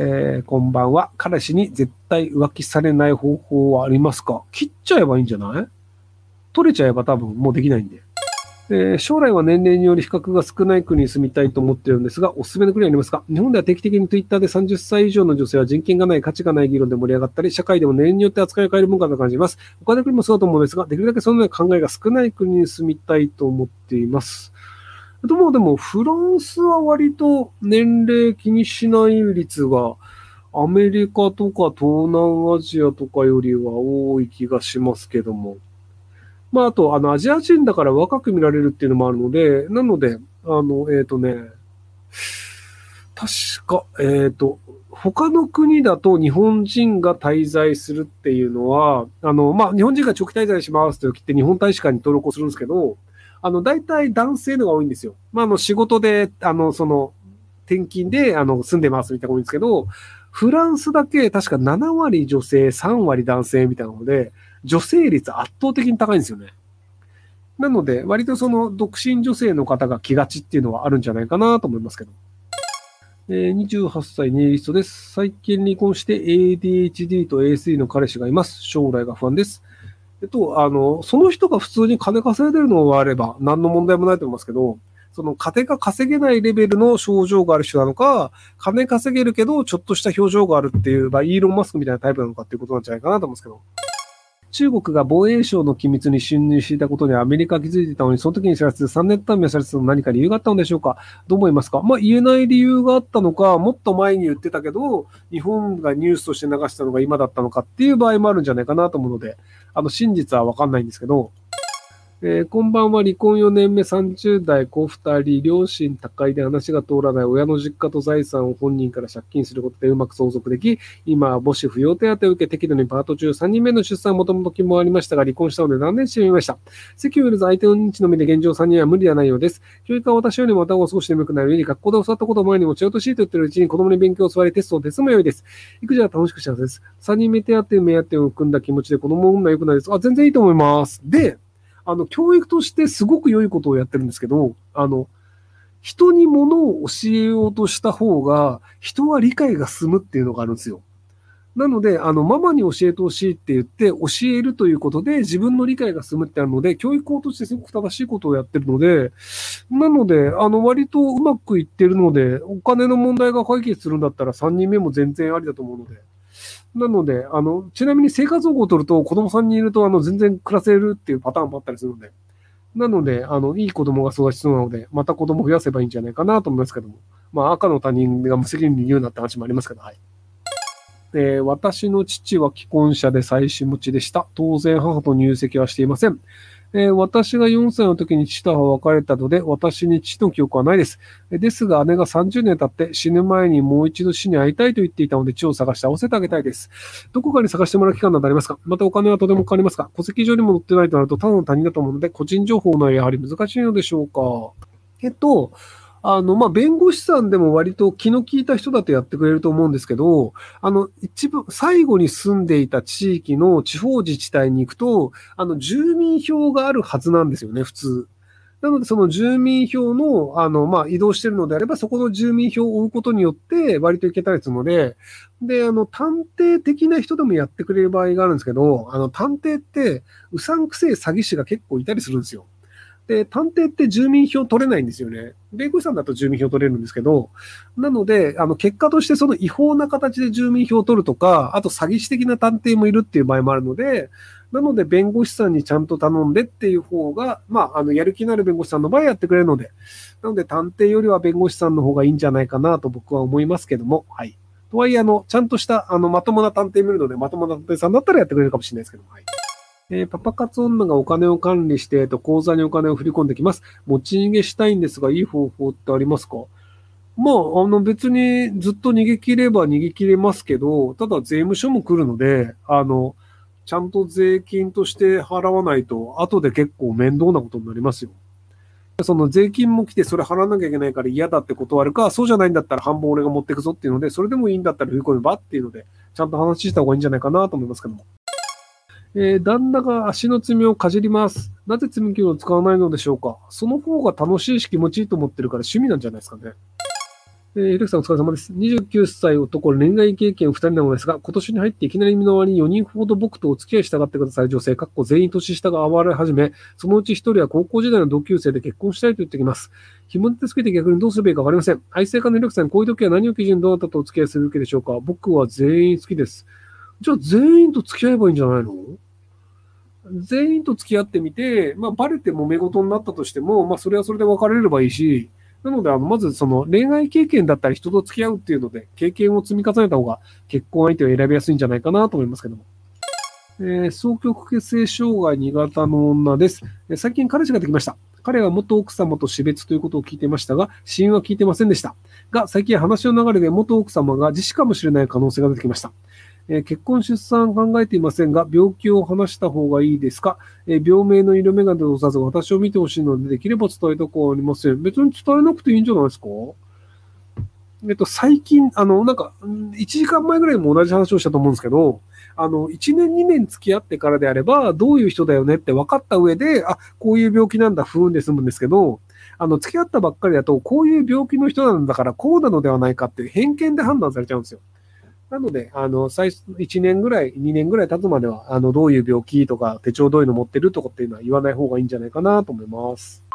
えー、こんばんは。彼氏に絶対浮気されない方法はありますか？切っちゃえばいいんじゃない？取れちゃえば多分もうできないんで。えー、将来は年齢により比較が少ない国に住みたいと思っているんですが、おすすめの国はありますか？日本では定期的に Twitter で30歳以上の女性は人権がない価値がない議論で盛り上がったり、社会でも年齢によって扱いを変える文化だと感じます。他の国もそうだと思うんですが、できるだけそのような考えが少ない国に住みたいと思っています。でも、でも、フランスは割と年齢気にしない率が、アメリカとか東南アジアとかよりは多い気がしますけども。まあ、あと、あの、アジア人だから若く見られるっていうのもあるので、なので、あの、えっ、ー、とね、確か、えっ、ー、と、他の国だと日本人が滞在するっていうのは、あの、まあ、日本人が長期滞在しますと言って日本大使館に登録をするんですけど、あの、大体男性のが多いんですよ。まあ、あの、仕事で、あの、その、転勤で、あの、住んでますみたいなの多いんですけど、フランスだけ確か7割女性、3割男性みたいなので、女性率圧倒的に高いんですよね。なので、割とその独身女性の方が来がちっていうのはあるんじゃないかなと思いますけど。えー、28歳ネイリストです。最近離婚して ADHD と ASD の彼氏がいます。将来が不安です。えっと、あの、その人が普通に金稼いでるのがあれば何の問題もないと思いますけど、その家庭が稼げないレベルの症状がある人なのか、金稼げるけどちょっとした表情があるっていう、まあ、イーロン・マスクみたいなタイプなのかっていうことなんじゃないかなと思うんですけど。中国が防衛省の機密に侵入していたことにアメリカは気づいていたのに、その時に知らず3年単位をされてたの何か理由があったのでしょうか？どう思いますか？まあ言えない理由があったのか、もっと前に言ってたけど、日本がニュースとして流したのが今だったのかっていう場合もあるんじゃないかなと思うので、あの真実はわかんないんですけど、えー、こんばんは、離婚4年目30代子2人、両親高いで話が通らない親の実家と財産を本人から借金することでうまく相続でき、今は母子扶養手当を受け適度にパート中3人目の出産もともと希望ありましたが、離婚したので断念してみました。席を入れず相手の認知のみで現状3人は無理ではないようです。教育は私よりも頭が少し眠くなるように、学校で教わったことを前にもちょうとしいと言ってるうちに子供に勉強を座りテストを手すもよいです。育児は楽しく幸せです。3人目手当、目当てを組んだ気持ちで子供を産むのは良くないです。あ、全然いいと思います。で、あの、教育としてすごく良いことをやってるんですけど、あの、人に物を教えようとした方が、人は理解が進むっていうのがあるんですよ。なので、あの、ママに教えてほしいって言って、教えるということで、自分の理解が進むってあるので、教育校としてすごく正しいことをやってるので、なので、あの、割とうまくいってるので、お金の問題が解決するんだったら3人目も全然ありだと思うので、なので、あの、ちなみに生活保護を取ると子供さんにいると、あの、全然暮らせるっていうパターンもあったりするので、なので、あの、いい子供が育ちそうなので、また子供増やせばいいんじゃないかなと思いますけども。まあ、赤の他人が無責任に言うなって話もありますけど、はい。えー、私の父は既婚者で妻子持ちでした。当然母と入籍はしていません。えー、私が4歳の時に父とは別れたので、私に父の記憶はないです。ですが、姉が30年経って死ぬ前にもう一度死に会いたいと言っていたので、父を探して合わせてあげたいです。どこかに探してもらう期間などありますか？またお金はとてもかかりますか？戸籍上にも載ってないとなると、ただの他人だと思うので、個人情報のやはり難しいのでしょうか？えっと、あの、まあ、弁護士さんでも割と気の利いた人だとやってくれると思うんですけど、あの、一番、最後に住んでいた地域の地方自治体に行くと、あの、住民票があるはずなんですよね、普通。なので、その住民票の、あの、まあ、移動してるのであれば、そこの住民票を追うことによって、割といけたりするので、で、あの、探偵的な人でもやってくれる場合があるんですけど、あの、探偵って、うさんくせえ詐欺師が結構いたりするんですよ。で、探偵って住民票取れないんですよね。弁護士さんだと住民票取れるんですけど、なので、あの、結果としてその違法な形で住民票を取るとか、あと詐欺師的な探偵もいるっていう場合もあるので、なので、弁護士さんにちゃんと頼んでっていう方が、まあ、あの、やる気のある弁護士さんの場合やってくれるので、なので、探偵よりは弁護士さんの方がいいんじゃないかなと僕は思いますけども、はい。とはいえ、あの、ちゃんとした、あの、まともな探偵見るので、まともな探偵さんだったらやってくれるかもしれないですけども、はい。えー、パパ活女がお金を管理して、えっと口座にお金を振り込んできます。持ち逃げしたいんですが、いい方法ってありますか？まあ、あの別にずっと逃げ切れば逃げ切れますけど、ただ税務署も来るので、あの、ちゃんと税金として払わないと、後で結構面倒なことになりますよ。その税金も来てそれ払わなきゃいけないから嫌だって断るか、そうじゃないんだったら半分俺が持ってくぞっていうので、それでもいいんだったら振り込めばっていうので、ちゃんと話した方がいいんじゃないかなと思いますけども。えー、旦那が足の爪をかじります。なぜ爪切りを使わないのでしょうかその方が楽しいし気持ちいいと思ってるから趣味なんじゃないですかね。ええー、ひろきさんお疲れ様です。29歳男、恋愛経験2人なのですが、今年に入っていきなり身の回りに4人ほど僕とお付き合いしたがってくださる女性、かっこ全員年下が暴れ始め、そのうち1人は高校時代の同級生で結婚したいと言ってきます。紐でつけて逆にどうすればいいかわかりません。愛妻家のひろきさん、こういう時は何を基準にどなたとお付き合いするべきでしょうか僕は全員好きです。じゃあ全員と付き合えばいいんじゃないの？全員と付き合ってみて、まあ、バレて揉め事になったとしても、まあ、それはそれで別れればいいし、なので、あの、まずその恋愛経験だったり人と付き合うっていうので、経験を積み重ねた方が結婚相手を選びやすいんじゃないかなと思いますけども。えー、双極血性障害2型の女です。えー、最近彼氏ができました。彼は元奥様と死別ということを聞いていましたが、死因は聞いてませんでした。が、最近話の流れで元奥様が自死かもしれない可能性が出てきました。え結婚出産考えていませんが、病気を話した方がいいですか、え病名の色眼鏡をさず私を見てほしいので、できれば伝えたくはありません。別に伝えなくていいんじゃないですか？えっと、最近、あの、なんか、1時間前ぐらいも同じ話をしたと思うんですけど、あの、1年2年付き合ってからであれば、どういう人だよねって分かった上で、あ、こういう病気なんだ、不運で済むんですけど、あの、付き合ったばっかりだと、こういう病気の人なんだから、こうなのではないかっていう偏見で判断されちゃうんですよ。なので、あの、最初、1年ぐらい、2年ぐらい経つまでは、あの、どういう病気とか、手帳どういうの持ってるとかっていうのは言わない方がいいんじゃないかなと思います。